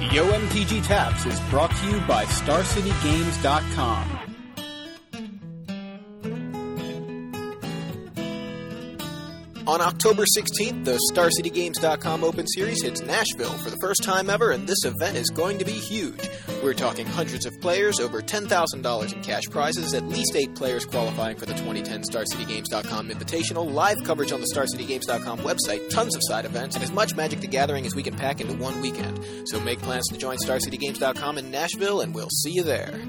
YoMTG Taps is brought to you by StarCityGames.com. On October 16th, the StarCityGames.com Open Series hits Nashville for the first time ever, and this event is going to be huge. We're talking hundreds of players, over $10,000 in cash prizes, at least eight players qualifying for the 2010 StarCityGames.com Invitational, live coverage on the StarCityGames.com website, tons of side events, and as much Magic the Gathering as we can pack into one weekend. So make plans to join StarCityGames.com in Nashville, and we'll see you there.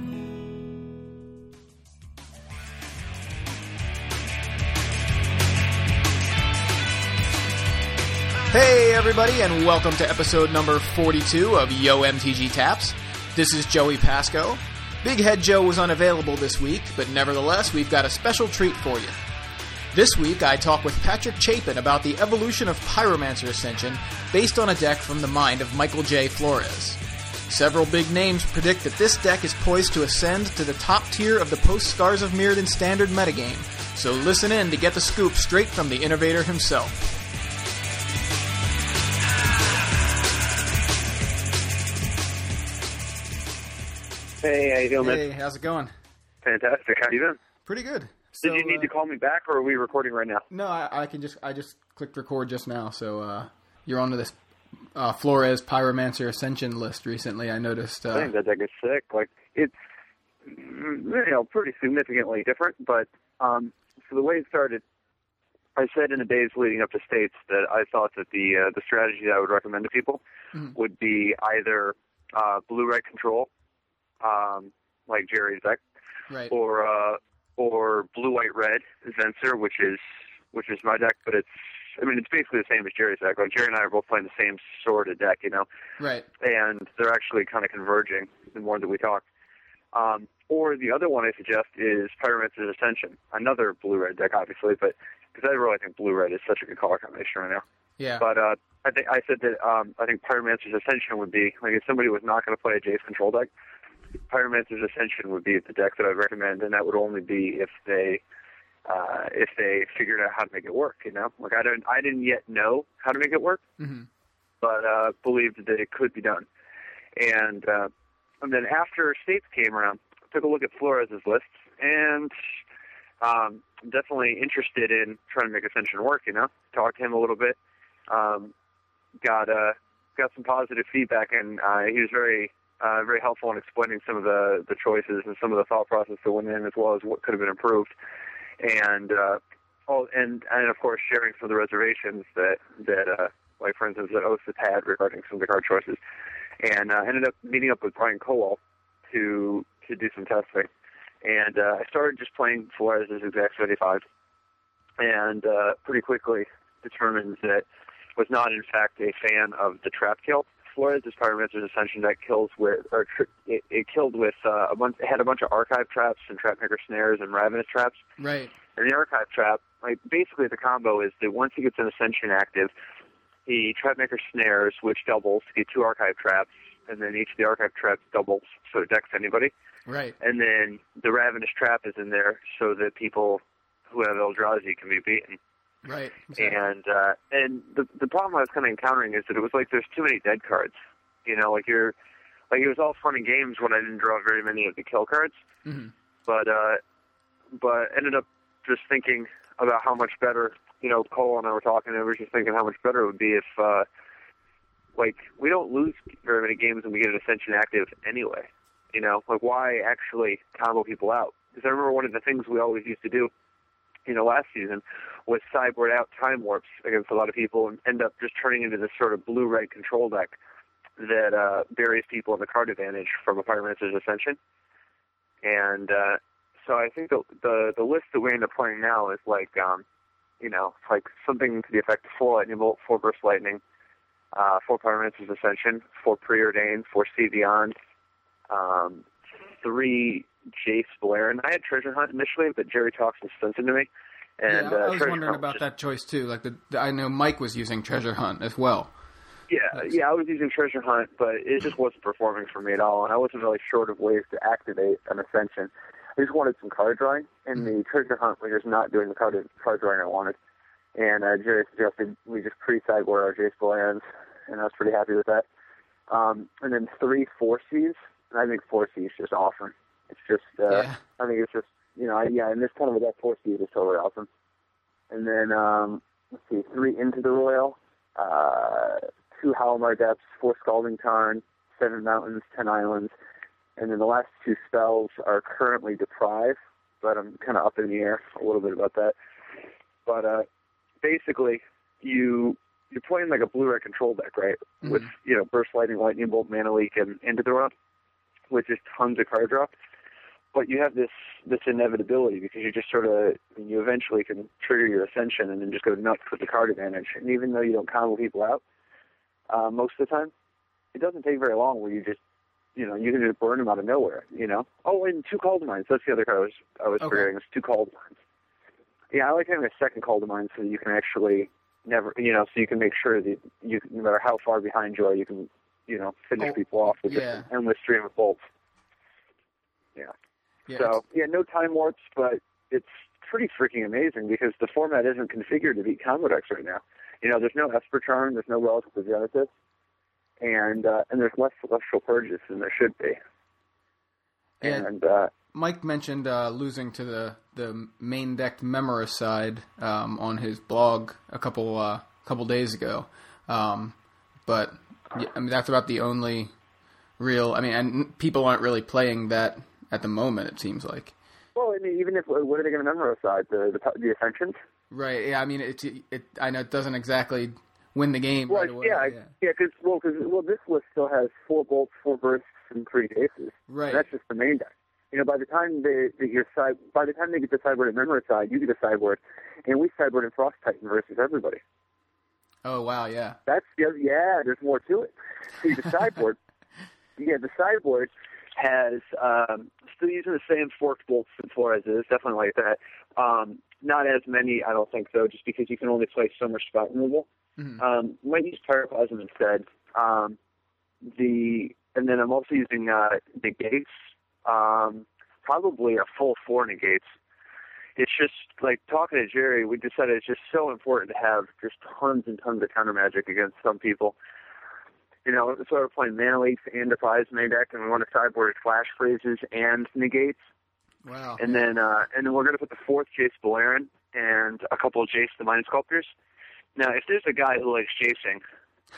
Hey, everybody, and welcome to episode number 42 of Yo MTG Taps. This is Joey Pasco. Big Head Joe was unavailable this week, but nevertheless, we've got a special treat for you. This week, I talk with Patrick Chapin about the evolution of Pyromancer Ascension based on a deck from the mind of Michael J. Flores. Several big names predict that this deck is poised to ascend to the top tier of the post Scars of Mirrodin standard metagame, so listen in to get the scoop straight from the innovator himself. Hey, how you doing, Hey, man? how's it going? Fantastic. How you doing? Pretty good. Did So, you need uh, to call me back, or are we recording right now? No, I, I can just I just clicked record just now, so uh, you're onto this uh, Flores Pyromancer Ascension list recently. I noticed. I Uh, think that deck is sick. Like it's mm, you know pretty significantly different, but um, so the way it started, I said in the days leading up to states that I thought that the uh, the strategy that I would recommend to people Mhm. would be either uh, blue red control, um, like Jerry's deck, right. or uh, or blue white red Venser, which is which is my deck, but it's I mean it's basically the same as Jerry's deck. Like Jerry and I are both playing the same sort of deck, you know, Right. and they're actually kind of converging the more that we talk. Um, or the other one I suggest is Pyromancer's Ascension, another blue red deck, obviously, but because I really think blue red is such a good color combination right now. Yeah. But uh, I think I said that um, I think Pyromancer's Ascension would be like if somebody was not going to play a Jace control deck, Pyromancer's Ascension would be the deck that I'd recommend, and that would only be if they uh, if they figured out how to make it work. You know, like I don't I didn't yet know how to make it work, hmm but uh, believed that it could be done. And uh, and then after states came around, I took a look at Flores's lists and um, definitely interested in trying to make Ascension work. You know, talked to him a little bit, um, got uh, got some positive feedback, and uh, he was very uh, very helpful in explaining some of the the choices and some of the thought process that went in, as well as what could have been improved. And uh, oh, and and of course sharing some of the reservations that that uh, like for instance that Oath had regarding some of the card choices, and uh, ended up meeting up with Brian Colwell to to do some testing, and uh, I started just playing Flores as exact 75, and uh, pretty quickly determined that was not in fact a fan of the trap kill. Flores is Pyromancer's Ascension that kills with, or it, it killed with uh, a bunch, it had a bunch of archive traps and trapmaker snares and ravenous traps. Right. And the archive trap, like basically the combo is that once he gets an ascension active, he trapmaker snares, which doubles to get two archive traps, and then each of the archive traps doubles, so it decks anybody. Right. And then the ravenous trap is in there so that people who have Eldrazi can be beaten. Right. And uh, and the the problem I was kind of encountering is that it was like there's too many dead cards. You know, like you're like it was all fun and games when I didn't draw very many of the kill cards hmm but uh, but ended up just thinking about how much better. You know, Cole and I were talking, and we were just thinking how much better it would be if, uh, like, we don't lose very many games when we get an Ascension active anyway. You know, like why actually combo people out? Because I remember one of the things we always used to do, you know, last season was sideboard out time warps against a lot of people and end up just turning into this sort of blue-red control deck that uh, buries people in the card advantage from a Pyromancer's Ascension. And uh, so I think the, the the list that we end up playing now is like um, you know, it's like something to the effect of four lightning bolt, four burst lightning, uh, four Pyromancer's Ascension, four preordained, four See Beyond, um, three Jace Beleren, and I had Treasure Hunt initially, but Jerry talks and sent it to me. And yeah, I uh, was wondering about just- that choice too. Like the, I know Mike was using Treasure Hunt as well. Yeah, Nice. yeah, I was using Treasure Hunt, but it just wasn't performing for me at all, and I wasn't really short of ways to activate an Ascension. I just wanted some card drawing, and the Treasure Hunt was just not doing the card card drawing I wanted. And uh, Jerry suggested we just pre-sideboard our Jace Belerens, and I was pretty happy with that. Um, and then three four Cs. And I think four C is just awesome. It's just, uh, Yeah. I think it's just, you know, I, yeah, and this kind of a deck four C is totally awesome. And then, um, let's see, three into the Roil, uh, two Halimar Depths, four Scalding Tarn, seven Mountains, ten Islands. And then the last two spells are currently Deprive, but I'm kind of up in the air a little bit about that. But uh, basically, you you're playing like a blue red control deck, right? With you know burst lightning, lightning bolt, mana leak, and into the Roil, with just tons of card draw. But you have this this inevitability because you just sort of I mean, you eventually can trigger your ascension and then just go nuts with the card advantage. And even though you don't combo people out uh, most of the time, it doesn't take very long where you just you know you can just burn them out of nowhere. You know. Oh, and two call mines. That's the other card I was I was Okay. forgetting. It's two call mines. Yeah, I like having a second call to mind so that you can actually never, you know, so you can make sure that you, no matter how far behind you are, you can, you know, finish Oh, people off with yeah. just an endless stream of bolts. Yeah, so yeah, no time warps, but it's pretty freaking amazing because the format isn't configured to beat combo decks right now. You know, there's no Esper Charm, there's no of Genesis, and uh, and there's less Celestial Purges than there should be. And- And uh, Mike mentioned uh, losing to the the main decked Memoricide um, on his blog a couple uh, couple days ago, um, but yeah, I mean that's about the only real. I mean, and people aren't really playing that at the moment. It seems like. well, I mean, even if what are they going to memorize the the, the Ascensions? Right. Yeah. I mean, it. It. I know it doesn't exactly win the game Well, right away. yeah, yeah. yeah, because well, cause, well, this list still has four bolts, four bursts, and three aces. Right. And that's just the main deck. You know, by the time they, they your side, by the time they get the sideboard at Memoricide, you get a sideboard, and we sideboard in Frost Titan versus everybody. Oh wow. Yeah. That's the yeah. There's more to it. See, the sideboard, yeah, the sideboard has um, still using the same forked bolts and Flores is definitely like that. Um, not as many, I don't think, though, just because you can only play so much spot removal. Mhm. Um, might use Pyroclasm instead. Um, the and then I'm also using uh, negates. Um, probably a full four negates. It's just like talking to Jerry. We decided it's just so important to have just tons and tons of counter magic against some people. You know, so we're playing mana leaks and defies main deck, and we want to sideboard Flash Freezes and negates. Wow. And then uh, and then we're going to put the fourth Jace Beleren and a couple of Jace the Mind Sculptors. Now, if there's a guy who likes chasing,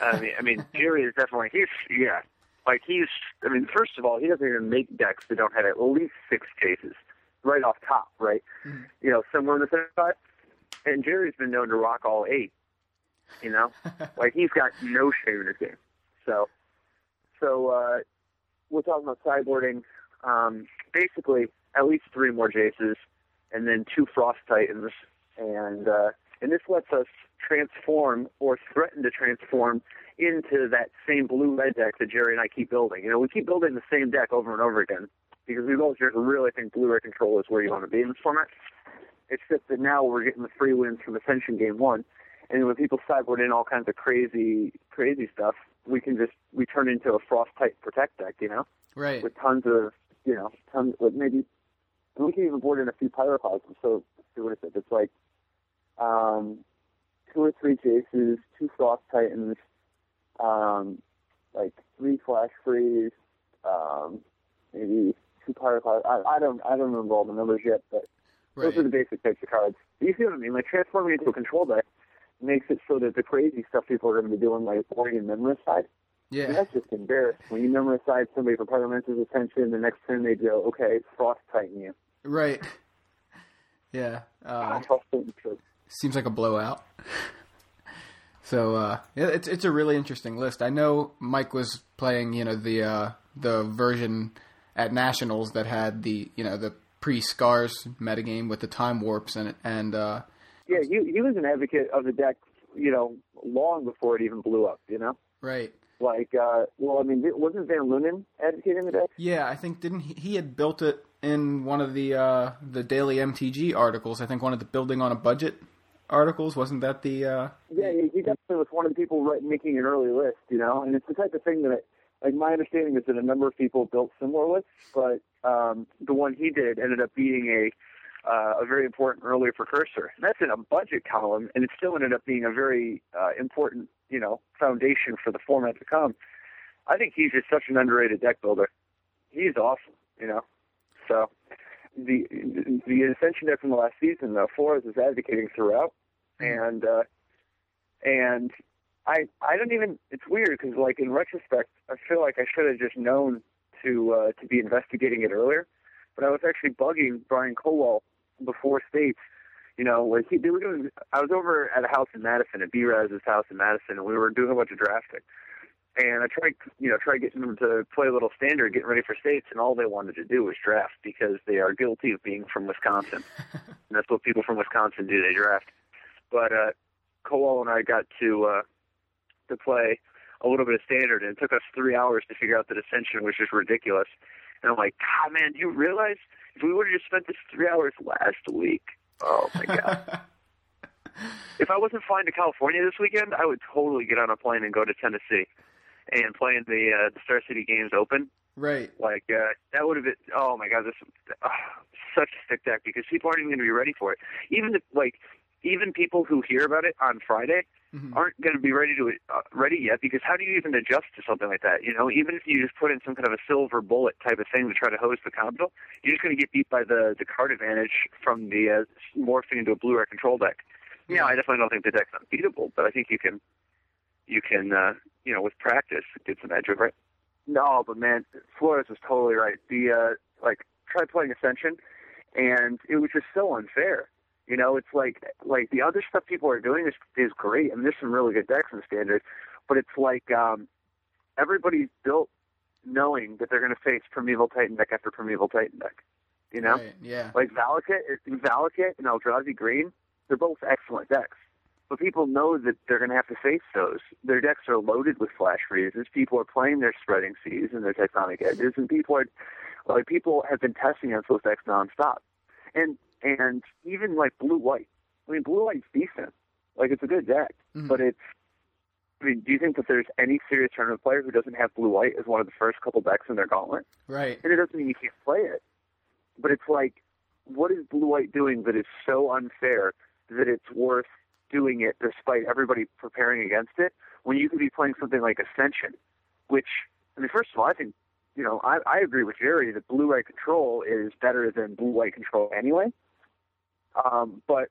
I mean, I mean, Jerry is definitely he's yeah, like he's. I mean, first of all, he doesn't even make decks that don't have at least six Jaces right off top, right? Mhm. You know, somewhere in the third spot. And Jerry's been known to rock all eight. You know, like he's got no shame in his game. So, so uh, we're talking about sideboarding. Um, basically, at least three more Jaces, and then two Frost Titans, and uh, and this lets us transform or threaten to transform into that same blue red deck that Jerry and I keep building. You know, we keep building the same deck over and over again because we both really think blue red control is where you want to be in this format. Just that now we're getting the free wins from Ascension Game One, and when people sideboard in all kinds of crazy, crazy stuff, we can just we turn into a frost type protect deck, you know, Right. with tons of you know tons with maybe and we can even board in a few pyroclasms. So see what is it? It's like um, two or three Jaces, two frost titans, um, like three flash freeze, um, maybe two pyroclasms. I, I don't I don't remember all the numbers yet, but Right. those are the basic types of cards. You see what I mean? Like transforming into a control deck makes it so that the crazy stuff people are going to be doing, like and memory side, and Yeah. that's just embarrassing. When you memorize somebody for Pyromancer's Ascension, the next turn they go, okay, frost Titan you. Right. Yeah. Uh, Frost Titan you. seems like a blowout. So uh, yeah, it's it's a really interesting list. I know Mike was playing, you know, the uh, the version at nationals that had the you know the pre scars metagame with the time warps and and uh, Yeah, he he was an advocate of the deck, you know, long before it even blew up. You know, right. like, uh, well, I mean, wasn't Van Lunen advocating the deck? Yeah, I think didn't he, he had built it in one of the uh, the daily MTG articles. I think one of the building on a budget articles wasn't that the uh, Yeah, he, he definitely was one of the people right, making an early list, you know, and it's the type of thing that, like, my understanding is that a number of people built similar lists, but um, the one he did ended up being a uh, a very important early precursor. And that's in a budget column, and it still ended up being a very uh, important, you know, foundation for the format to come. I think he's just such an underrated deck builder. He's awesome, you know. So the the Ascension deck from the last season, though, Flores is advocating throughout, and uh, and I I don't even. It's weird because like in retrospect, I feel like I should have just known to uh, to be investigating it earlier. But I was actually bugging Brian Colwell before states. You know, like he, they were doing. I was over at a house in Madison, at B-Raz's house in Madison, and we were doing a bunch of drafting. And I tried, you know, tried getting them to play a little standard, getting ready for states, and all they wanted to do was draft because they are guilty of being from Wisconsin, and that's what people from Wisconsin do. They draft. But uh, Colwell and I got to uh, to play a little bit of standard, and it took us three hours to figure out the dissension, which is ridiculous. And I'm like, God, man, do you realize if we would have just spent this three hours last week? Oh my God. if I wasn't flying to California this weekend, I would totally get on a plane and go to Tennessee and play in the uh, the Star City Games Open. Right. Like uh, that would have been. Oh my God, this uh, such a sick deck because people aren't even going to be ready for it. Even if, like even people who hear about it on Friday mm-hmm. aren't going to be ready to uh, ready yet because how do you even adjust to something like that? You know, even if you just put in some kind of a silver bullet type of thing to try to hose the capital, you're just going to get beat by the the card advantage from the uh, morphing into a blue red control deck. Yeah, I definitely don't think the deck's unbeatable, but I think you can you can uh, you know with practice get some edge over it. No, but man, Flores was totally right. The uh, like try playing Ascension, and it was just so unfair. You know, it's like like the other stuff people are doing is is great, and there's some really good decks in standard, but it's like um, everybody's built knowing that they're going to face Primeval Titan deck after Primeval Titan deck. You know, right, yeah. Like Valakut, Valakut and Eldrazi Green, they're both excellent decks but people know that they're going to have to face those. Their decks are loaded with flash freezes. People are playing their spreading seas and their tectonic edges, and people are like people have been testing against those decks nonstop. And and even like blue white. I mean, blue white's decent. Like it's a good deck, mm-hmm. but it's. I mean, do you think that there's any serious tournament player who doesn't have blue white as one of the first couple decks in their gauntlet? Right. And it doesn't mean you can't play it, but it's like, what is blue white doing that is so unfair that it's worth doing it despite everybody preparing against it when you could be playing something like Ascension, which, I mean, first of all, I think, you know, I, I agree with Jerry that blue white control is better than blue white control anyway. Um, but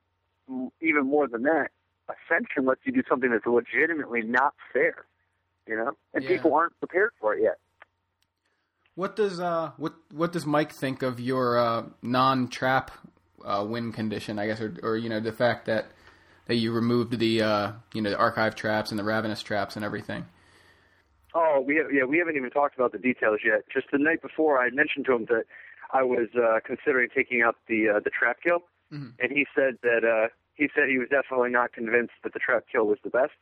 even more than that, Ascension lets you do something that's legitimately not fair, you know, and yeah. people aren't prepared for it yet. What does uh what what does Mike think of your uh, non trap uh, win condition? I guess, or, or you know the fact that that you removed the uh, you know the archive traps and the ravenous traps and everything. Oh, we have, yeah, we haven't even talked about the details yet. Just the night before, I mentioned to him that I was uh, considering taking out the uh, the trap kill, mm-hmm. and he said that uh, he said he was definitely not convinced that the trap kill was the best.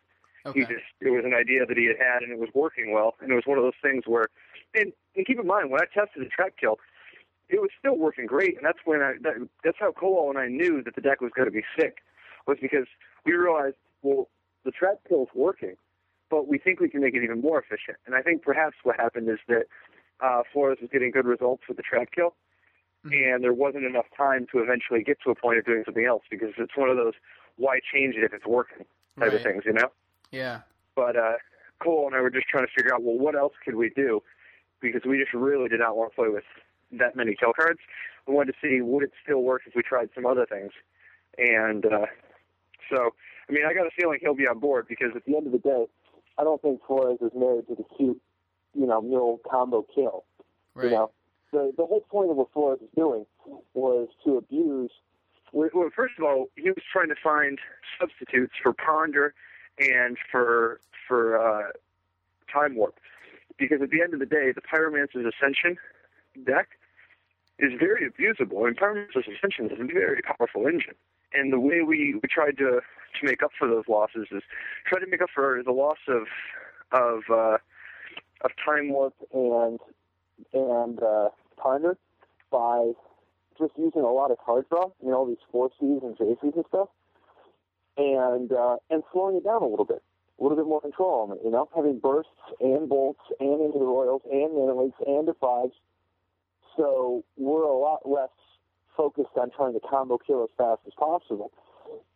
Okay. He just it was an idea that he had had, and it was working well. And it was one of those things where, and, and keep in mind when I tested the trap kill, it was still working great, and that's when I that, that's how Colwell and I knew that the deck was going to be sick was because we realized, well, the trap kill is working, but we think we can make it even more efficient. And I think perhaps what happened is that uh, Flores was getting good results with the trap kill, mm-hmm. and there wasn't enough time to eventually get to a point of doing something else because it's one of those why change it if it's working type right. of things, you know? Yeah. But uh, Cole and I were just trying to figure out, well, what else could we do? Because we just really did not want to play with that many kill cards. We wanted to see would it still work if we tried some other things. And uh, so, I mean, I got a feeling he'll be on board because at the end of the day, I don't think Flores is married to the cute, you know, mill combo kill. Right. You know, the the whole point of what Flores was doing was to abuse. Well, first of all, he was trying to find substitutes for Ponder and for for uh, Time Warp, because at the end of the day, the Pyromancer's Ascension deck is very abusable, and Pyromancer's Ascension is a very powerful engine. And the way we, we tried to to make up for those losses is try to make up for the loss of of uh, of time warp and and uh, by just using a lot of card draw, you know, these four Cs and JCs and stuff, and uh, and slowing it down a little bit, a little bit more control on it, you know, having bursts and bolts and into the Roils and leaks and defies. So we're a lot less focused on trying to combo kill as fast as possible.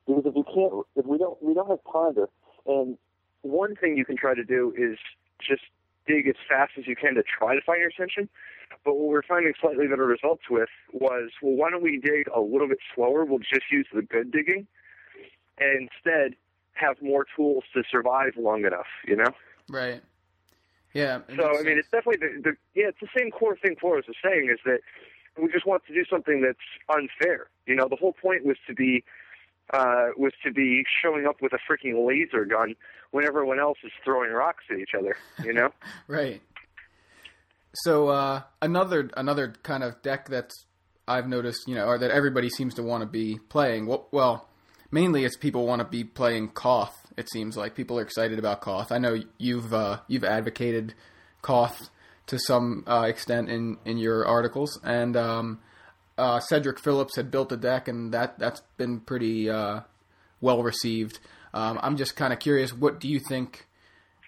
Because if you can't, if we don't, we don't have ponder, and one thing you can try to do is just dig as fast as you can to try to find your ascension. But what we're finding slightly better results with was, well, why don't we dig a little bit slower? We'll just use the good digging, and instead have more tools to survive long enough. You know? Right. Yeah. So I mean, it's definitely the, the yeah, it's the same core thing Flores is saying is that we just want to do something that's unfair. You know, the whole point was to be uh, was to be showing up with a freaking laser gun when everyone else is throwing rocks at each other. You know? right. So uh, another another kind of deck that's I've noticed, you know, or that everybody seems to want to be playing. Well, well mainly it's people want to be playing Koth. It seems like people are excited about Koth. I know you've uh, you've advocated Koth to some uh, extent in in your articles, and um, uh, Cedric Phillips had built a deck, and that that's been pretty uh, well received. Um, I'm just kind of curious, what do you think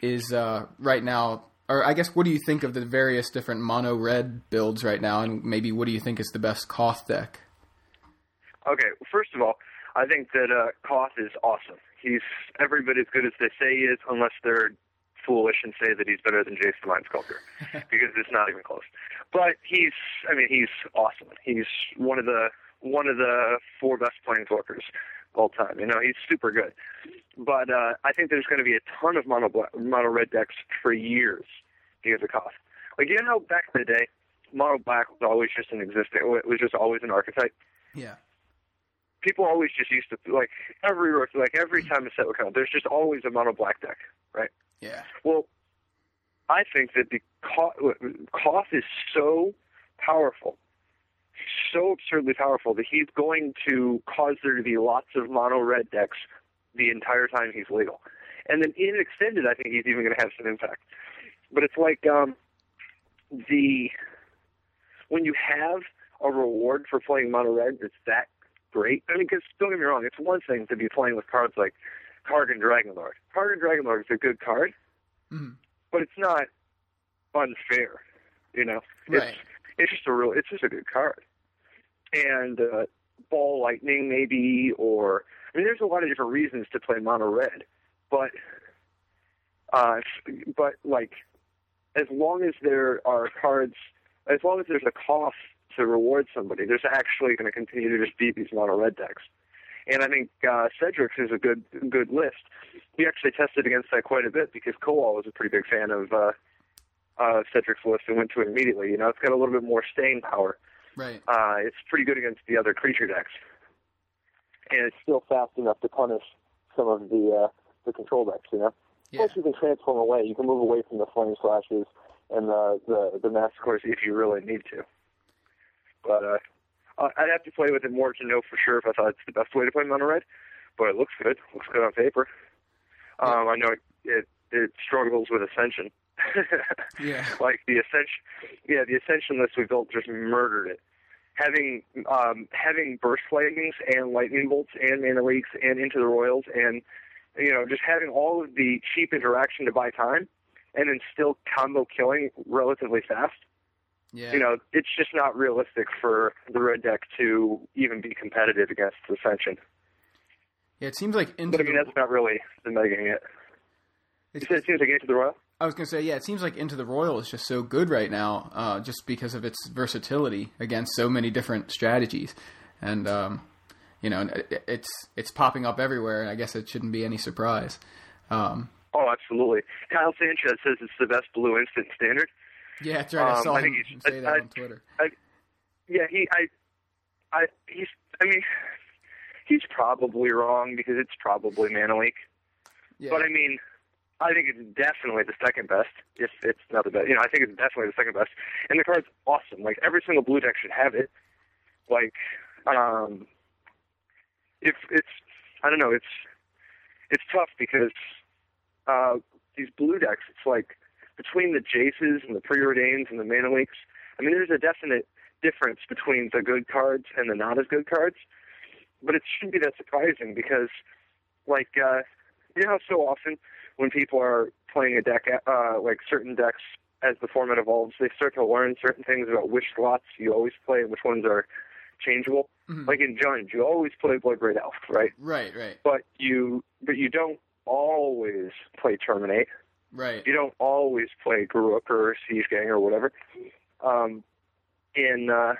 is uh, right now? Or I guess, what do you think of the various different mono red builds right now, and maybe what do you think is the best Koth deck? Okay, first of all, I think that uh, Koth is awesome. He's every bit as good as they say he is, unless they're foolish and say that he's better than Jace the Mind Sculptor, because it's not even close. But he's, I mean, he's awesome. He's one of the one of the four best planeswalkers of all time. You know, he's super good. But uh, I think there's going to be a ton of mono black, mono red decks for years because of Koth. Like you know, back in the day, mono black was always just an existing. It was just always an archetype. Yeah people always just used to like every like every time a set would come, out, there's just always a mono black deck, right? Yeah. Well, I think that the Koth is so powerful, so absurdly powerful that he's going to cause there to be lots of mono red decks the entire time he's legal, and then in extended, I think he's even going to have some impact. But it's like um, the when you have a reward for playing mono red that's that great. I mean, because don't get me wrong, it's one thing to be playing with cards like Kargan Dragonlord. Kargan Dragonlord is a good card, mm-hmm. but it's not unfair. You know, right. it's it's just a real, it's just a good card. And uh, Ball Lightning maybe, or I mean, there's a lot of different reasons to play mono red, but uh, but like as long as there are cards, as long as there's a Koth to reward somebody. There's actually going to continue to just beat these mono red decks. And I think uh, Cedric's is a good good list. We actually tested against that quite a bit because Colwell was a pretty big fan of uh, uh, Cedric's list and went to it immediately. You know, it's got a little bit more staying power. Right. Uh, it's pretty good against the other creature decks, and it's still fast enough to punish some of the uh, the control decks. You know, yeah. plus you can transform away. You can move away from the flame slashes and the the, the massacres if you really need to. But uh, I'd have to play with it more to know for sure if I thought it's the best way to play mono red. But it looks good. Looks good on paper. Um, I know it, it it struggles with ascension. yeah. Like the ascension, yeah, the ascension list we built just murdered it. Having um, having burst lightnings and lightning bolts and mana leaks and into the Roils and you know just having all of the cheap interaction to buy time and then still combo killing relatively fast yeah. You know, it's just not realistic for the red deck to even be competitive against Ascension. Yeah, it seems like into. But I mean, the, that's not really the megging it. You said it seems like Into the Roil. I was gonna say, yeah, it seems like Into the Roil is just so good right now, uh, just because of its versatility against so many different strategies, and um, you know, it's it's popping up everywhere, and I guess it shouldn't be any surprise. Um, oh, absolutely. Kyle Sanchez says it's the best blue instant standard. Yeah, that's right. I saw um, him I say that I, on Twitter. I, yeah, he, I, I, he's. I mean, he's probably wrong because it's probably Mana Leak. Yeah. But I mean, I think it's definitely the second best. If it's not the best, you know, I think it's definitely the second best. And the card's awesome. Like every single blue deck should have it. Like, um, if it's, I don't know, it's, it's tough because uh, these blue decks. It's like between the Jaces and the Preordains and the Mana Leaks, I mean, there's a definite difference between the good cards and the not as good cards. But it shouldn't be that surprising because, like, uh, you know how so often when people are playing a deck, uh, like certain decks as the format evolves, they start to learn certain things about which slots you always play and which ones are changeable. Mhm. Like in Jund, you always play Blood-Braid Elf, right? Right, right. But you, but you don't always play Terminate Right. You don't always play Garruk or Siege Gang or whatever. Um, in uh,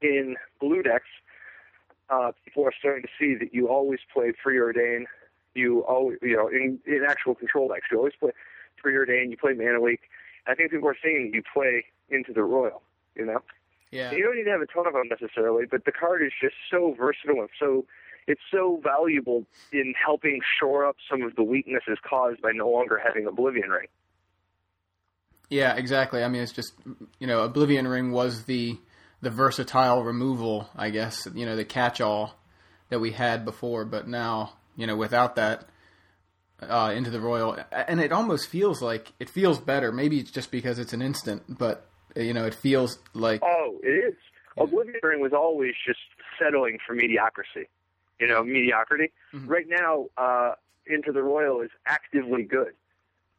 in blue decks, uh, people are starting to see that you always play Preordain. You always, you know, in, in actual control decks, you always play Preordain. You play Mana Leak. I think people are seeing you play into the Roil. You know, Yeah. you don't need to have a ton of them necessarily, but the card is just so versatile and so it's so valuable in helping shore up some of the weaknesses caused by no longer having Oblivion Ring. Yeah, exactly. I mean, it's just you know, Oblivion Ring was the the versatile removal, I guess. You know, the catch-all that we had before, but now you know, without that, uh, into the Roil, and it almost feels like it feels better. Maybe it's just because it's an instant, but you know, it feels like Oh, it is. Oblivion Ring was always just settling for mediocrity. You know, mediocrity. Right now, uh, Into the Roil is actively good.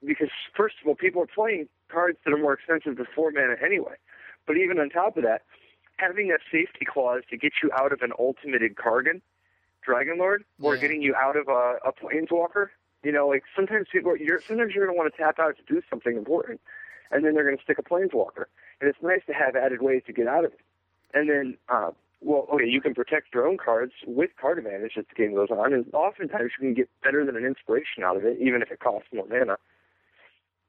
Because, first of all, people are playing cards that are more expensive than four mana anyway. But even on top of that, having a safety clause to get you out of an ultimated Kargan, Dragon Lord, or Yeah. getting you out of a, a Planeswalker, you know, like sometimes people, you're, sometimes you're going to want to tap out to do something important, and then they're going to stick a Planeswalker. And it's nice to have added ways to get out of it. And then, uh, well, okay, you can protect your own cards with card advantage as the game goes on, and oftentimes you can get better than an inspiration out of it, even if it costs more mana,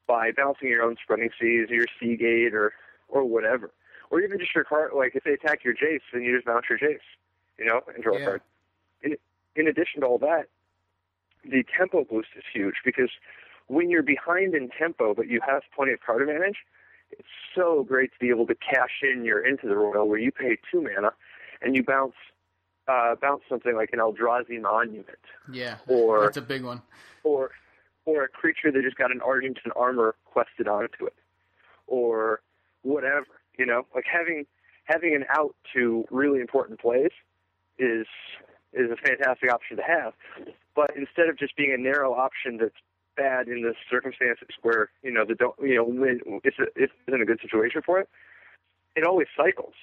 by bouncing your own Spreading Seas or your Seagate or or whatever, or even just your card. Like if they attack your Jace, then you just bounce your Jace, you know, and draw Yeah. a card. In in addition to all that, the tempo boost is huge because when you're behind in tempo but you have plenty of card advantage, it's so great to be able to cash in your into the Roil where you pay two mana and you bounce uh, bounce something like an Eldrazi monument yeah, or that's a big one. or or a creature that just got an Argentum Armor quested onto it, or whatever. You know, like having having an out to really important plays is is a fantastic option to have. But instead of just being a narrow option that's bad in the circumstances where you know the don't you know when it's a, it's in a good situation for it, it always cycles.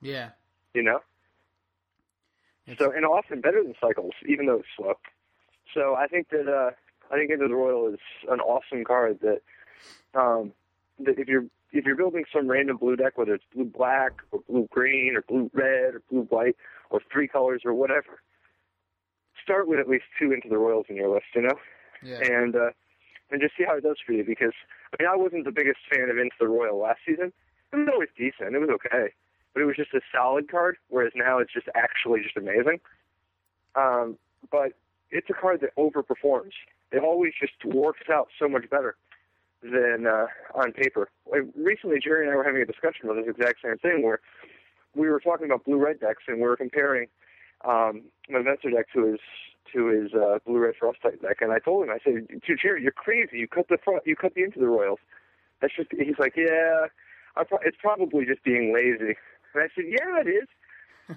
Yeah, You know. So and often better than cycles, even though it's slow. So I think that uh, I think Into the Roil is an awesome card that um, that if you're if you're building some random blue deck, whether it's blue black or blue green or blue red or blue white or three colors or whatever, start with at least two Into the Roils in your list, you know, yeah, and uh, and just see how it does for you. Because I mean, I wasn't the biggest fan of Into the Roil last season. It was always decent. It was okay, but it was just a solid card. Whereas now it's just actually just amazing. Um, but it's a card that overperforms. It always just works out so much better than uh, on paper. Recently, Jerry and I were having a discussion about this exact same thing, where we were talking about blue-red decks, and we were comparing um, my Venser deck to his to his uh, blue-red frost type deck. And I told him, I said, "Dude, Jerry, you're crazy. You cut the front, you cut the into the Roils. That's just." He's like, "Yeah, pro- it's probably just being lazy." And I said, "Yeah, it is."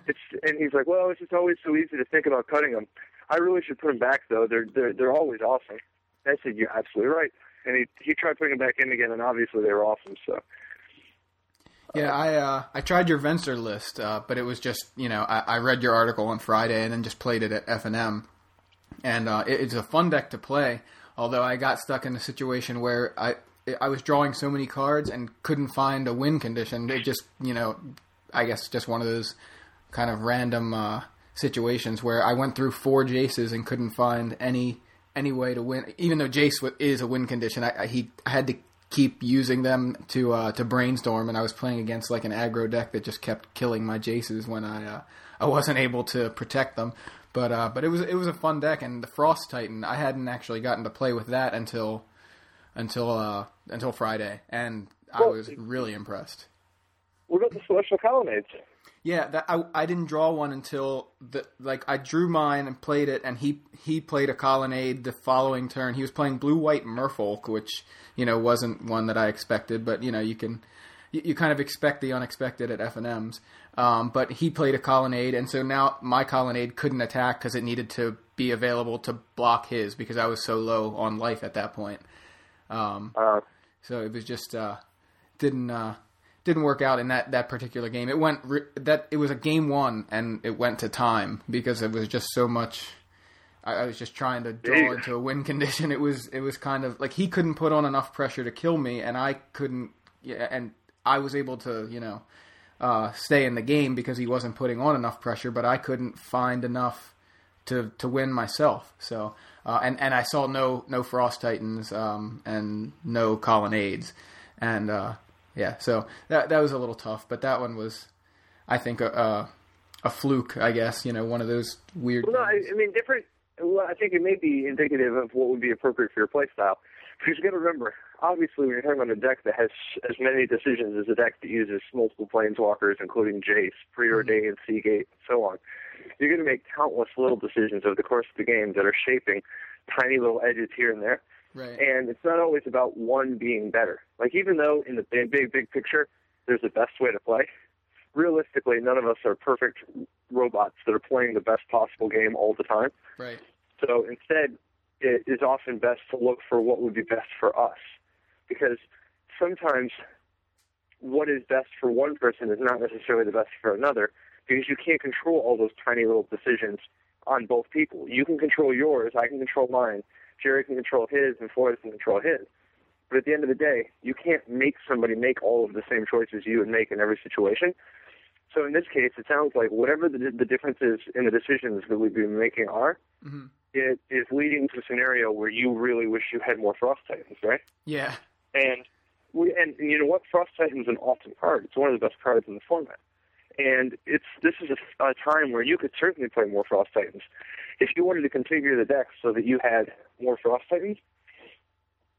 It's and he's like, "Well, it's just always so easy to think about cutting them." I really should put them back though. They're they're they're always awesome. I said, "You're absolutely right." And he he tried putting them back in again, and obviously they were awesome. So yeah. I uh, I tried your Venser list, uh, but it was just you know I, I read your article on Friday and then just played it at F and M, and uh, it, it's a fun deck to play. Although I got stuck in a situation where I I was drawing so many cards and couldn't find a win condition. It just you know I guess just one of those kind of random uh, situations where I went through four Jaces and couldn't find any any way to win. Even though Jace is a win condition, I, I he I had to keep using them to uh, to brainstorm, and I was playing against like an aggro deck that just kept killing my Jaces when I uh, I wasn't able to protect them. But uh, but it was it was a fun deck, and the Frost Titan I hadn't actually gotten to play with that until until uh, until Friday, and I was really impressed. What about the celestial colonnades? Yeah, that I I didn't draw one until the like I drew mine and played it, and he he played a colonnade the following turn. He was playing blue white Merfolk, which you know wasn't one that I expected, but you know you can you, you kind of expect the unexpected at F and M's. Um, but he played a colonnade, and so now my colonnade couldn't attack because it needed to be available to block his because I was so low on life at that point. Um, Uh, so it was just uh, didn't uh, didn't work out in that, that particular game. It went re- that it was a game one and it went to time because it was just so much. I, I was just trying to draw into a win condition. It was it was kind of like he couldn't put on enough pressure to kill me, and I couldn't. Yeah, and I was able to you know uh, stay in the game because he wasn't putting on enough pressure, but I couldn't find enough to to win myself. So uh, and and I saw no no frost titans um, and no colonnades, and uh, yeah, so that that was a little tough, but that one was, I think, a a, a fluke. I guess you know one of those weird. Well, no, I, I mean different. Well, I think it may be indicative of what would be appropriate for your play style. Because you got to remember, obviously, when you're talking about a deck that has as many decisions as a deck that uses multiple planeswalkers, including Jace, Preordained, mm-hmm. Seagate, and so on, you're going to make countless little decisions over the course of the game that are shaping tiny little edges here and there. Right. And it's not always about one being better. Like even though in the big, big, big picture, there's a best way to play. Realistically, none of us are perfect robots that are playing the best possible game all the time. Right. So instead, it is often best to look for what would be best for us, because sometimes what is best for one person is not necessarily the best for another, because you can't control all those tiny little decisions on both people. You can control yours, I can control mine, Jerry can control his, and Floyd can control his. But at the end of the day, you can't make somebody make all of the same choices you would make in every situation. So in this case, it sounds like whatever the, the differences in the decisions that we've been making are, mm-hmm. it is leading to a scenario where you really wish you had more Frost Titans, right? Yeah. And we and, and you know what? Frost Titan's an awesome card. It's one of the best cards in the format. And it's this is a, a time where you could certainly play more Frost Titans. If you wanted to configure the deck so that you had more Frost Titans,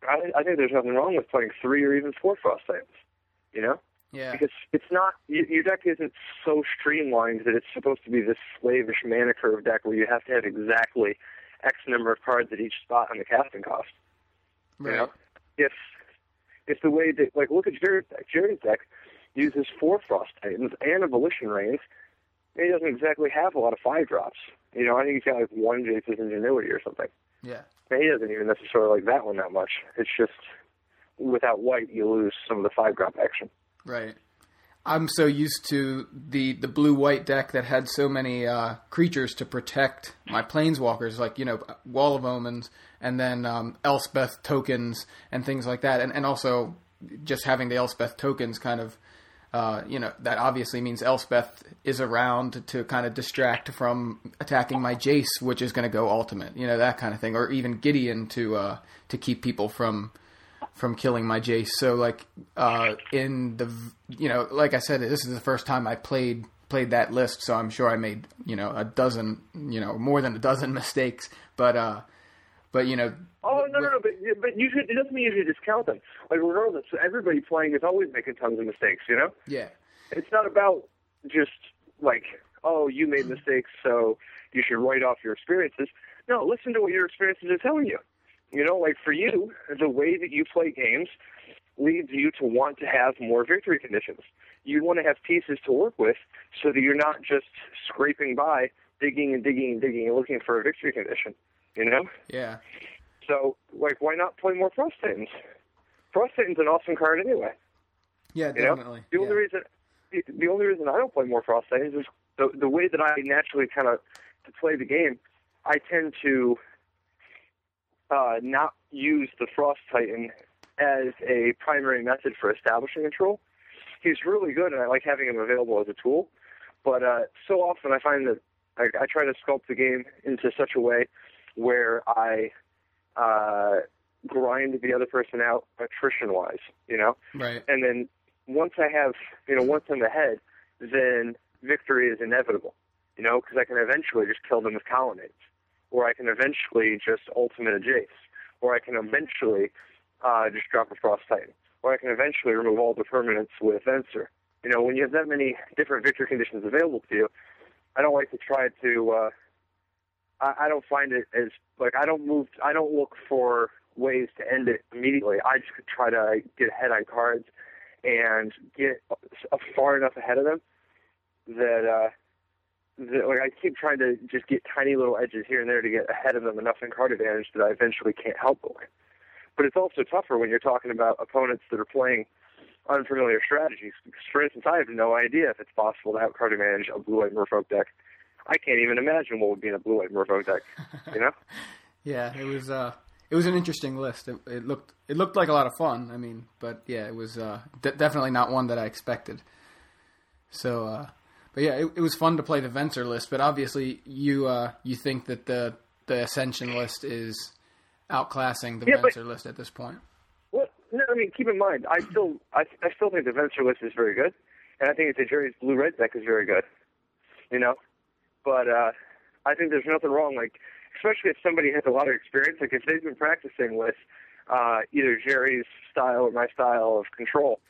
I, I think there's nothing wrong with playing three or even four Frost Titans. You know? Yeah. Because it's not your deck isn't so streamlined that it's supposed to be this slavish mana curve deck where you have to have exactly X number of cards at each spot on the casting cost. Right. You know? If if the way that like look at Jared's deck. Jared's deck uses four Frost Titans and a Volition Reins. And he doesn't exactly have a lot of five drops. You know, I think he's got like one Jace's Ingenuity or something. Yeah. And he doesn't even necessarily like that one that much. It's just without white, you lose some of the five drop action. Right. I'm so used to the, the blue white deck that had so many uh, creatures to protect my planeswalkers, like you know Wall of Omens, and then um, Elspeth tokens and things like that, and and also just having the Elspeth tokens kind of uh, you know, that obviously means Elspeth is around to, kind of distract from attacking my Jace, which is going to go ultimate, you know, that kind of thing, or even Gideon to uh, to keep people from from killing my Jace. So like uh, in the you know, like I said, this is the first time I played played that list, so I'm sure I made you know a dozen, you know, more than a dozen mistakes, but uh, but you know. Oh no, no, no! But but you should. It doesn't mean you should discount them. Like regardless, everybody playing is always making tons of mistakes. You know. Yeah. It's not about just like oh you made mistakes, so you should write off your experiences. No, listen to what your experiences are telling you. You know, like for you, the way that you play games leads you to want to have more victory conditions. You want to have pieces to work with so that you're not just scraping by, digging and digging and digging and looking for a victory condition. You know? Yeah. So, like, why not play more Frost Titans? Frost Titans an awesome card anyway. Yeah, definitely. You know? The only yeah. reason the only reason I don't play more Frost Titans is the the way that I naturally kind of to play the game. I tend to uh, not use the Frost Titan as a primary method for establishing control. He's really good, and I like having him available as a tool. But uh, so often I find that I, I try to sculpt the game into such a way where I uh, grind the other person out attrition wise, you know? Right. And then once I have, you know, once I'm ahead, then victory is inevitable, you know, because I can eventually just kill them with colonnades, or I can eventually just ultimate a Jace, or I can eventually uh, just drop a Frost Titan, or I can eventually remove all the permanents with Venser. You know, when you have that many different victory conditions available to you, I don't like to try to uh, I, I don't find it as like I don't move. I don't look for ways to end it immediately. I just try to get ahead on cards and get far enough ahead of them that uh, that like I keep trying to just get tiny little edges here and there to get ahead of them enough in card advantage that I eventually can't help but win. But it's also tougher when you're talking about opponents that are playing unfamiliar strategies. For instance, I have no idea if it's possible to have card advantage a blue-white merfolk deck I can't even imagine what would be in a blue white Merfolk deck. You know? yeah, it was uh, it was an interesting list. It, it, looked it looked like a lot of fun. I mean, but yeah, it was uh, de- definitely not one that I expected. So, uh, but yeah, it, it, was fun to play the Venser list. But obviously, you uh, you think that the the Ascension list is outclassing the yeah, Venser list at this point. Well, no, I mean, keep in mind, I still I, I still think the Venser list is very good, and I think the Jerry's blue red deck is very good. You know, but uh, I think there's nothing wrong. Like, especially if somebody has a lot of experience, like if they've been practicing with uh, either Jerry's style or my style of control.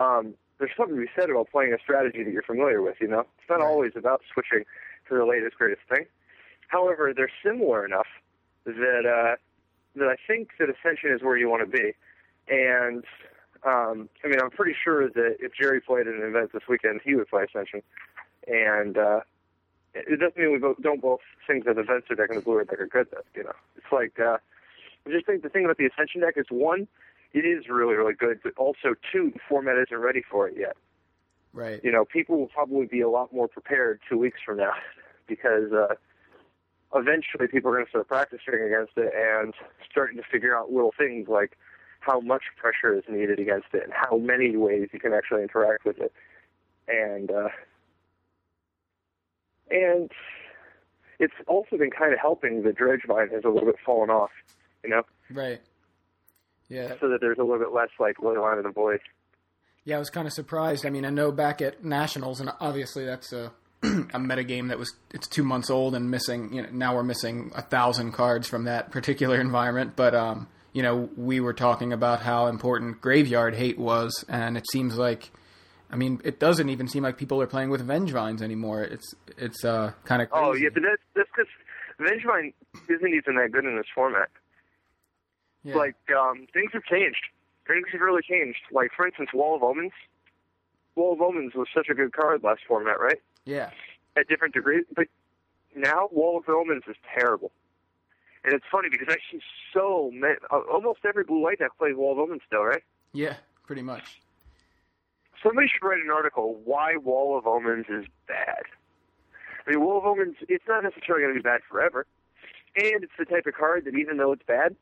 Um, there's something to be said about playing a strategy that you're familiar with. You know, it's not right. always about switching to the latest greatest thing. However, they're similar enough that uh, that I think that Ascension is where you want to be. And um, I mean, I'm pretty sure that if Jerry played an event this weekend, he would play Ascension. And uh, it doesn't mean we both, don't both think that the Venser deck and the Blue Red deck are good. Though, you know, it's like uh, I just think the thing about the Ascension deck is one, it is really really good, but also two, the format isn't ready for it yet. Right. You know, people will probably be a lot more prepared two weeks from now because uh, eventually people are going to start practicing against it and starting to figure out little things like how much pressure is needed against it and how many ways you can actually interact with it. And uh, and it's also been kind of helping the dredge vine has a little bit fallen off, you know? Right. Yeah. So that there's a little bit less like Leyline of the Void. Yeah, I was kind of surprised. I mean, I know back at Nationals, and obviously that's a a metagame that was it's two months old and missing. You know, now we're missing a thousand cards from that particular environment. But um, you know, we were talking about how important Graveyard Hate was, and it seems like, I mean, it doesn't even seem like people are playing with Vengevines anymore. It's it's uh kind of oh yeah, but that's that's because Vengevine isn't even that good in this format. yeah. Like um, things have changed. Things have really changed. Like for instance, Wall of Omens. Wall of Omens was such a good card last format, right? yeah, At different degrees, but now Wall of Omens is terrible. And it's funny because I see so many, uh, almost every blue white deck plays Wall of Omens still, right? yeah, pretty much. Somebody should write an article why Wall of Omens is bad. I mean, Wall of Omens, it's not necessarily going to be bad forever. And it's the type of card that even though it's bad,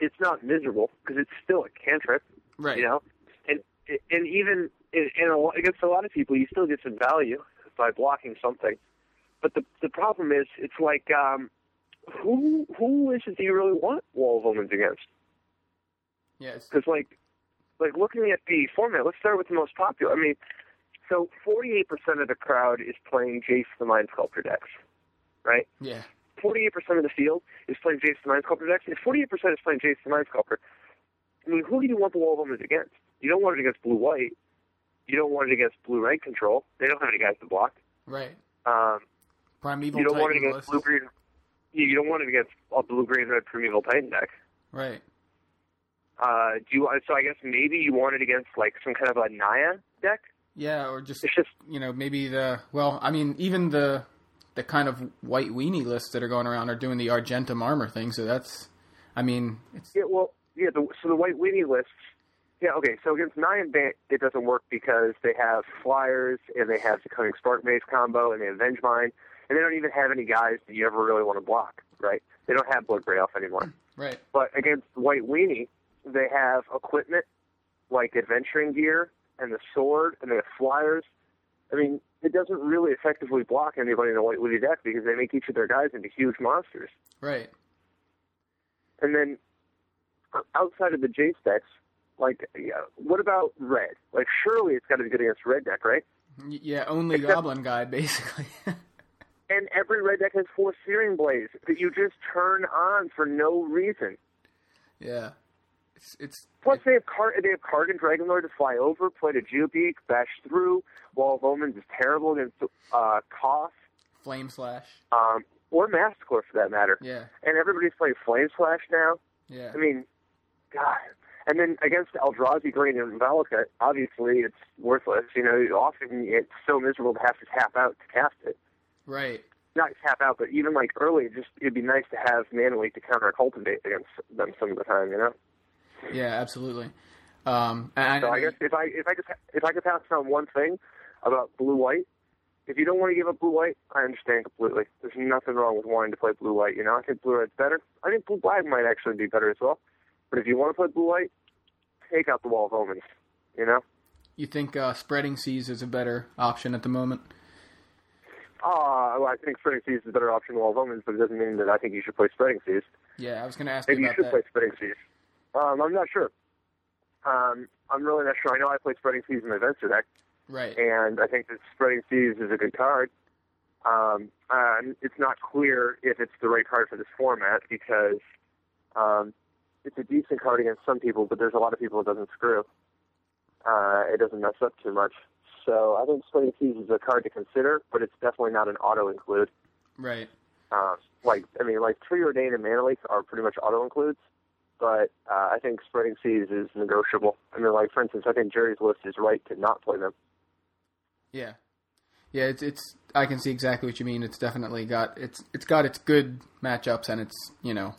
it's not miserable because it's still a cantrip, Right. you know? And and even in, in a, lot- against a lot of people, you still get some value by blocking something. But the the problem is, it's like, um, who who is it that you really want Wall of Omens against? Yes. Because like, like looking at the format, let's start with the most popular. I mean, so 48% of the crowd is playing Jace the Mind Sculptor decks, right? yeah. 48% of the field is playing Jace the Mind Sculptor decks. If 48% is playing Jace the Mind Sculptor, I mean, who do you want the Wall of Omens against? You don't want it against Blue White. You don't want it against Blue Red Control. They don't have any guys to block. Right. Um, Primeval you don't want it against. Blue Green. You you don't want it against a Blue Green Red Primeval Titan deck. Right. Uh, do you? So I guess maybe you want it against like some kind of a Naya deck. Yeah, or just It's just you know maybe the well, I mean even the the kind of white weenie lists that are going around are doing the Argentum armor thing. So that's, I mean, it's Yeah, well, yeah. The, so the white weenie lists. Yeah, okay. So against nine Bant, it doesn't work because they have flyers and they have the Cunning Sparkmage combo and they have Vengevine, and they don't even have any guys that you ever really want to block, right? They don't have Blood Elf anymore. right. But against white weenie, they have equipment like adventuring gear and the sword, and they have flyers. I mean, it doesn't really effectively block anybody in a white weenie deck because they make each of their guys into huge monsters. Right. And then uh, outside of the Jace decks, like, yeah, what about red? Like, surely it's got to be good against red deck, right? Yeah, only Except- Goblin Guide basically. And every red deck has four Searing Blaze that you just turn on for no reason. yeah. It's it's Plus, they have Car- they have Kargan Dragonlord to fly over, Plated Geopede, bash through. Wall of Omens is terrible against uh, Koth, Flame Slash. um, or Masticore for that matter. Yeah. And everybody's playing Flame Slash now. Yeah. I mean, God. And then against Eldrazi Green and Valakut, obviously it's worthless. You know, often it's so miserable to have to tap out to cast it. Right. Not tap out, but even like early, just it'd be nice to have mana leak to counter cultivate against them some of the time. You know. Yeah, absolutely. Um, and So I guess if I if I could if I could pass on one thing about blue white, if you don't want to give up blue white, I understand completely. There's nothing wrong with wanting to play blue white. You know, I think blue white's better. I think blue black might actually be better as well. But if you want to play blue white, take out the wall of omens. You know. You think uh, spreading seas is a better option at the moment? Uh, well, I think spreading seas is a better option than wall of omens, but it doesn't mean that I think you should play spreading seas. Yeah, I was going to ask Maybe you you should that. play spreading seas. Um, I'm not sure. Um, I'm really not sure. I know I play spreading seas in my Adventure deck, Right. and I think that spreading seas is a good card. Um, it's not clear if it's the right card for this format because um, it's a decent card against some people, but there's a lot of people it doesn't screw. Uh, it doesn't mess up too much. So I think spreading seas is a card to consider, but it's definitely not an auto include. Right. Uh, like I mean, like Preordain and Mana Leak are pretty much auto includes, but uh, I think Spreading Seas is negotiable. I mean, like for instance, I think Jerry's list is right to not play them. Yeah. Yeah, it's it's I can see exactly what you mean. It's definitely got it's it's got its good matchups and it's, you know,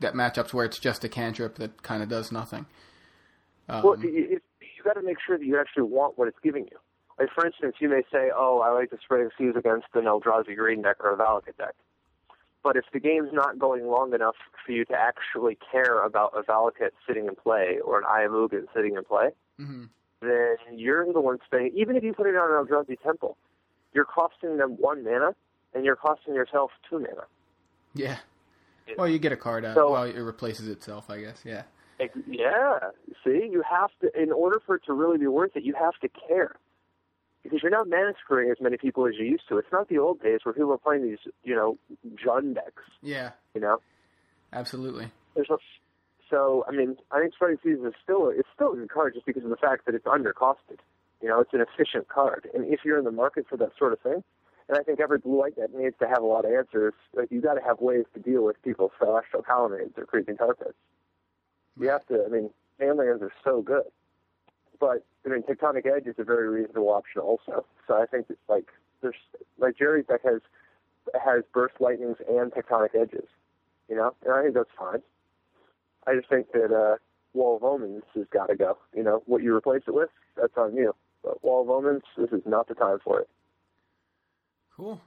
that matchups where it's just a cantrip that kind of does nothing. Um, well, you, you, you got to make sure that you actually want what it's giving you. Like for instance, you may say, "Oh, I like the Spreading Seas against an Eldrazi Green deck or a Valakut deck." But if the game's not going long enough for you to actually care about a Valakut sitting in play or an Eye of Ugin sitting in play, mhm. then you're the one spending. Even if you put it on an Eldrazi Temple, you're costing them one mana, and you're costing yourself two mana. Yeah. Well, you get a card out. So- well, it replaces itself, I guess. Yeah. Yeah, see, you have to. In order for it to really be worth it, you have to care. Because you're not mana screwing as many people as you used to. It's not the old days where people were playing these, you know, Jund decks. Yeah. You know, Absolutely. there's a, so I mean, I think Spreading Seas is still it's still a good card just because of the fact that it's undercosted. You know, it's an efficient card, and if you're in the market for that sort of thing, and I think every blue white deck needs to have a lot of answers. Like you got to have ways to deal with people's celestial colonnades or creeping tar pits. You have to. I mean, manlands are so good, but I mean, tectonic edge is a very reasonable option also. So I think that, like there's like Jerry's deck has has burst lightnings and tectonic edges. You know, and I think that's fine. I just think that uh, Wall of Omens has got to go. You know, what you replace it with, that's on you. But Wall of Omens, this is not the time for it. Cool.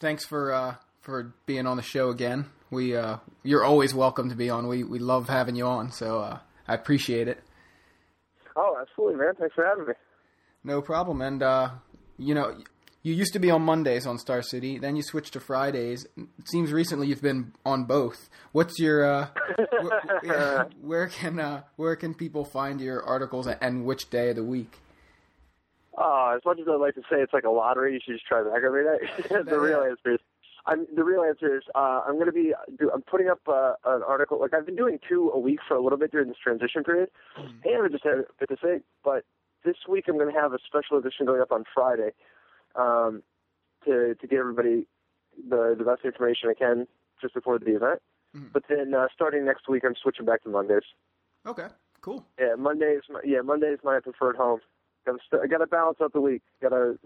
Thanks for uh, for being on the show again. We uh, you're always welcome to be on. We we love having you on, so uh, I appreciate it. Oh, absolutely, man. Thanks for having me. No problem. And uh, you know, you used to be on Mondays on Star City, then you switched to Fridays. It seems recently you've been on both. What's your uh, wh- yeah, where can uh, where can people find your articles and which day of the week? Oh, as much as I'd like to say it's like a lottery, you should just try back every day. the real answer is, I'm the real answer is uh, I'm going to be do, I'm putting up uh, an article. Like I've been doing two a week for a little bit during this transition period, and I just had a bit to say. But this week I'm going to have a special edition going up on Friday um, to to get everybody the the best information I can just before the event. Mhm. But then uh, starting next week, I'm switching back to Mondays. Okay, cool. Yeah, Monday is my, yeah Monday is my preferred home. Got to got to balance out the week. Got to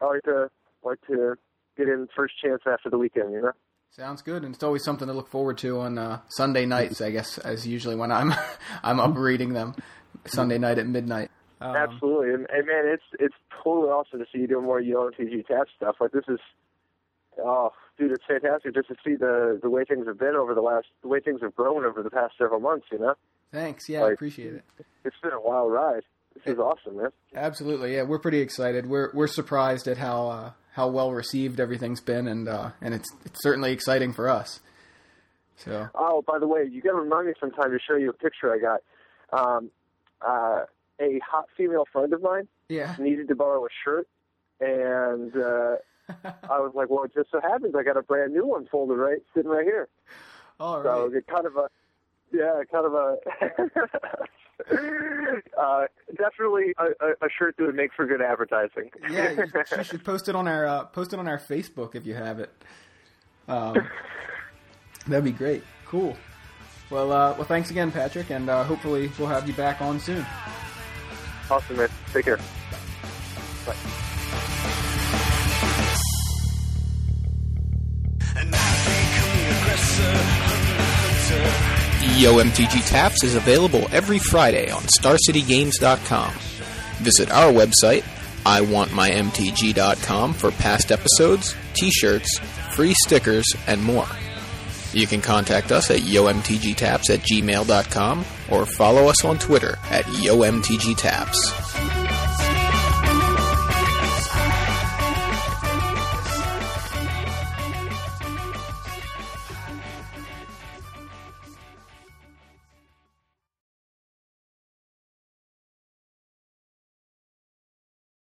I like to like to get in first chance after the weekend. You know. Sounds good, and it's always something to look forward to on uh, Sunday nights. I guess as usually when I'm I'm up reading them Sunday night at midnight. Um, Absolutely, and, and man, it's it's totally awesome to see you doing more UNTG tap stuff. Like this is, oh, dude, it's fantastic just to see the the way things have been over the last the way things have grown over the past several months. You know, Thanks. Yeah, I appreciate it. it's been a wild ride. This is awesome, man. Absolutely. Yeah, we're pretty excited. We're we're surprised at how uh, how well received everything's been, and uh, and it's it's certainly exciting for us. So Oh, by the way, you got to remind me sometime to show you a picture I got. Um, uh, a hot female friend of mine yeah, needed to borrow a shirt, and uh, I was like, "Well, it just so happens I got a brand new one folded right sitting right here." all So right. it kind of a, yeah, kind of a, uh, definitely a, a, a shirt that would make for good advertising. Yeah, you, you should post it on our uh, post it on our Facebook if you have it. Um, that'd be great. Cool. Well, uh, well, thanks again, Patrick, and uh, hopefully we'll have you back on soon. awesome, man. Take care. Bye. YoMTG Taps is available every Friday on StarCityGames.com. Visit our website, iwantmymtg.com for past episodes, t-shirts, free stickers, and more. You can contact us at yomtgtaps at gmail.com or follow us on Twitter at yomtgtaps.